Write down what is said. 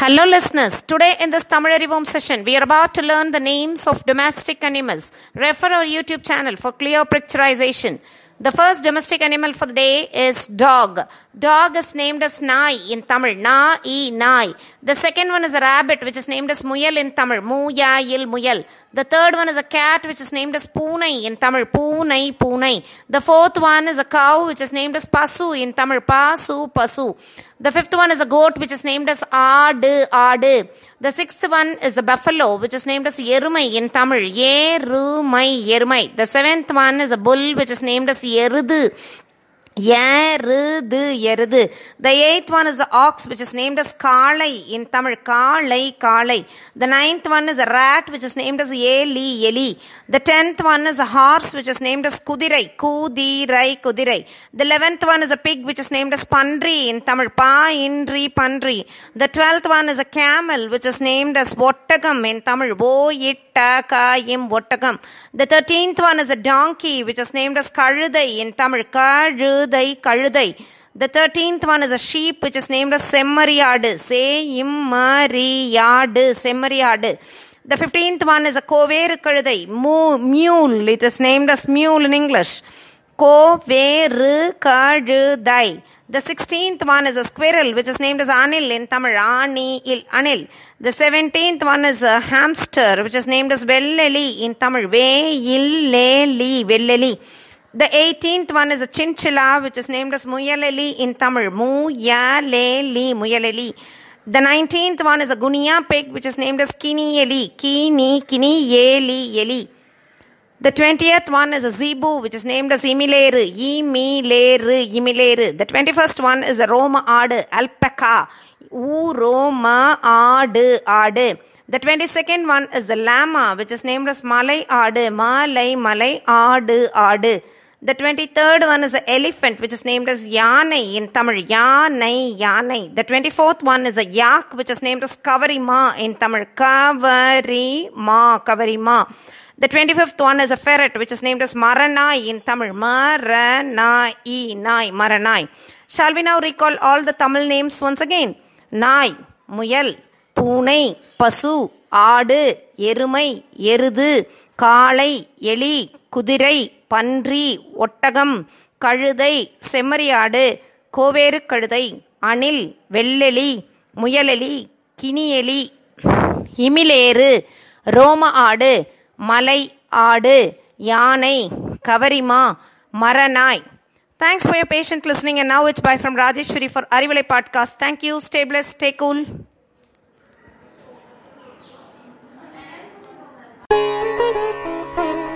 Hello, listeners. Today in this Tamil session, we are about to learn the names of domestic animals. Refer our YouTube channel for clear picturization. The first domestic animal for the day is dog. Dog is named as Nai in Tamil. Na, e, Nai. The second one is a rabbit, which is named as Muyal in Tamil. Muyayil, Muyal. The third one is a cat, which is named as Poonai in Tamil. Poonai, Poonai. The fourth one is a cow, which is named as Pasu in Tamil. Pasu, Pasu. The fifth one is a goat, which is named as Adu, Adu. The sixth one is the buffalo, which is named as Yerumai in Tamil. Yerumai, Yerumai. The seventh one is a bull, which is named as Yerudu. எருது எருது the eighth one is the ox which is named as காளை in Tamil காளை காளை the ninth one is a rat which is named as எலி எலி the tenth one is a horse which is named as குதிரை குதிரை குதிரை the eleventh one is a pig which is named as பன்றி in Tamil பா இன்றி பன்றி the twelfth one is a camel which is named as ஒட்டகம் in Tamil ஓ இட்ட காயும் ஒட்டகம் the thirteenth one is a donkey which is named as கழுதை in Tamil கழுதை கழுதை the thirteenth one is a sheep which is named as செம்மறியாடு say இம்மறியாடு செம்மறியாடு the fifteenth one is a கோவேறு கழுதை மூ mule it is named as mule in English கோவேறு கழுதை the sixteenth one is a squirrel which is named as anil in Tamil ani il anil the seventeenth one is a hamster which is named as velleli in Tamil ve illeli velleli the 18th one is a chinchilla, which is named as Muyaleli in Tamil. Muyaleli, Muyaleli. The 19th one is a Gunia pig, which is named as Kinieli. Kini, Kini, Yeli. The 20th one is a zebu, which is named as Imileru. Imileru, Imileru. The 21st one is a Roma Adu, Alpaca. U Roma Adu, Adu. The 22nd one is the llama, which is named as Malay Adu. Malay, Malay, Adu, Adu. The 23rd one is the elephant, which is named as Yanai in Tamil. Yanai, Yanai. The 24th one is a yak, which is named as Kavarima in Tamil. Kavarima, Kavarima. The 25th one is a ferret, which is named as Maranai in Tamil. Maranai, Nai, Maranai. Shall we now recall all the Tamil names once again? Nai, Muyal, பூனை பசு ஆடு எருமை எருது காளை எலி குதிரை பன்றி ஒட்டகம் கழுதை செம்மறியாடு கோவேறு கழுதை அணில் வெள்ளெலி முயலெலி கினியெலி இமிலேறு ரோம ஆடு மலை ஆடு யானை கவரிமா மரநாய் thanks for your patient listening and now it's bye from Rajeswari for Arivalai podcast thank you stay bless stay cool Música